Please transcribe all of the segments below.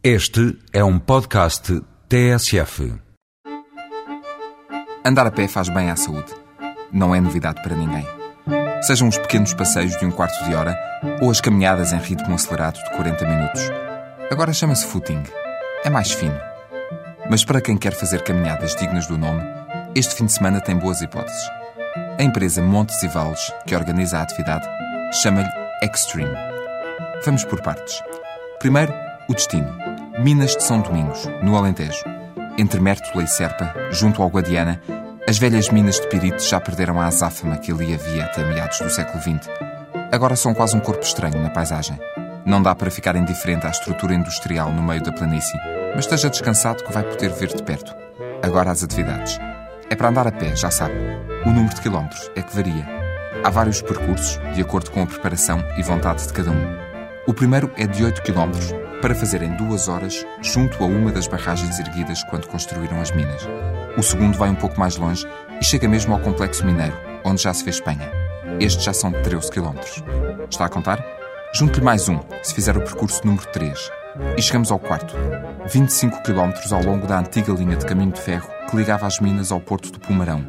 Este é um podcast TSF. Andar a pé faz bem à saúde. Não é novidade para ninguém. Sejam os pequenos passeios de um quarto de hora ou as caminhadas em ritmo acelerado de 40 minutos. Agora chama-se footing. É mais fino. Mas para quem quer fazer caminhadas dignas do nome, este fim de semana tem boas hipóteses. A empresa Montes e Vales, que organiza a atividade, chama-lhe Extreme. Vamos por partes. Primeiro, o destino. Minas de São Domingos, no Alentejo. Entre Mértola e Serpa, junto ao Guadiana, as velhas minas de pirite já perderam a azáfama que ali havia até meados do século XX. Agora são quase um corpo estranho na paisagem. Não dá para ficar indiferente à estrutura industrial no meio da planície, mas esteja descansado que vai poder ver de perto. Agora as atividades. É para andar a pé, já sabe. O número de quilómetros é que varia. Há vários percursos, de acordo com a preparação e vontade de cada um. O primeiro é de 8 km, para fazer em duas horas, junto a uma das barragens erguidas quando construíram as minas. O segundo vai um pouco mais longe e chega mesmo ao complexo mineiro, onde já se fez Espanha. Estes já são 13 km. Está a contar? Junte-lhe mais um, se fizer o percurso número 3. E chegamos ao quarto. 25 km ao longo da antiga linha de caminho de ferro que ligava as minas ao porto do Pumarão,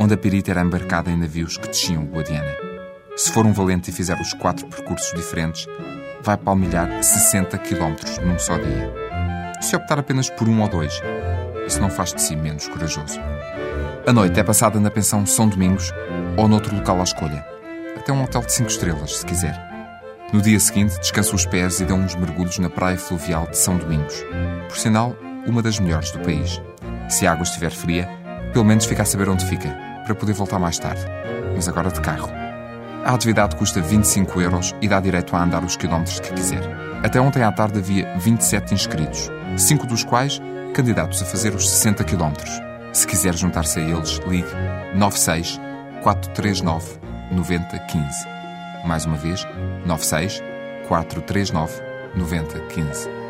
onde a perita era embarcada em navios que desciam o Guadiana. Se for um valente e fizer os quatro percursos diferentes, vai palmilhar 60 km num só dia. Se optar apenas por um ou dois, isso não faz de si menos corajoso. A noite é passada na pensão São Domingos ou noutro local à escolha. Até um hotel de 5 estrelas, se quiser. No dia seguinte, descansa os pés e dão uns mergulhos na praia fluvial de São Domingos. Por sinal, uma das melhores do país. Se a água estiver fria, pelo menos fica a saber onde fica, para poder voltar mais tarde. Mas agora de carro. A atividade custa 25 euros e dá direito a andar os quilómetros que quiser. Até ontem à tarde havia 27 inscritos, cinco dos quais candidatos a fazer os 60 quilómetros. Se quiser juntar-se a eles, ligue 96 439 9015. Mais uma vez, 96 439 9015.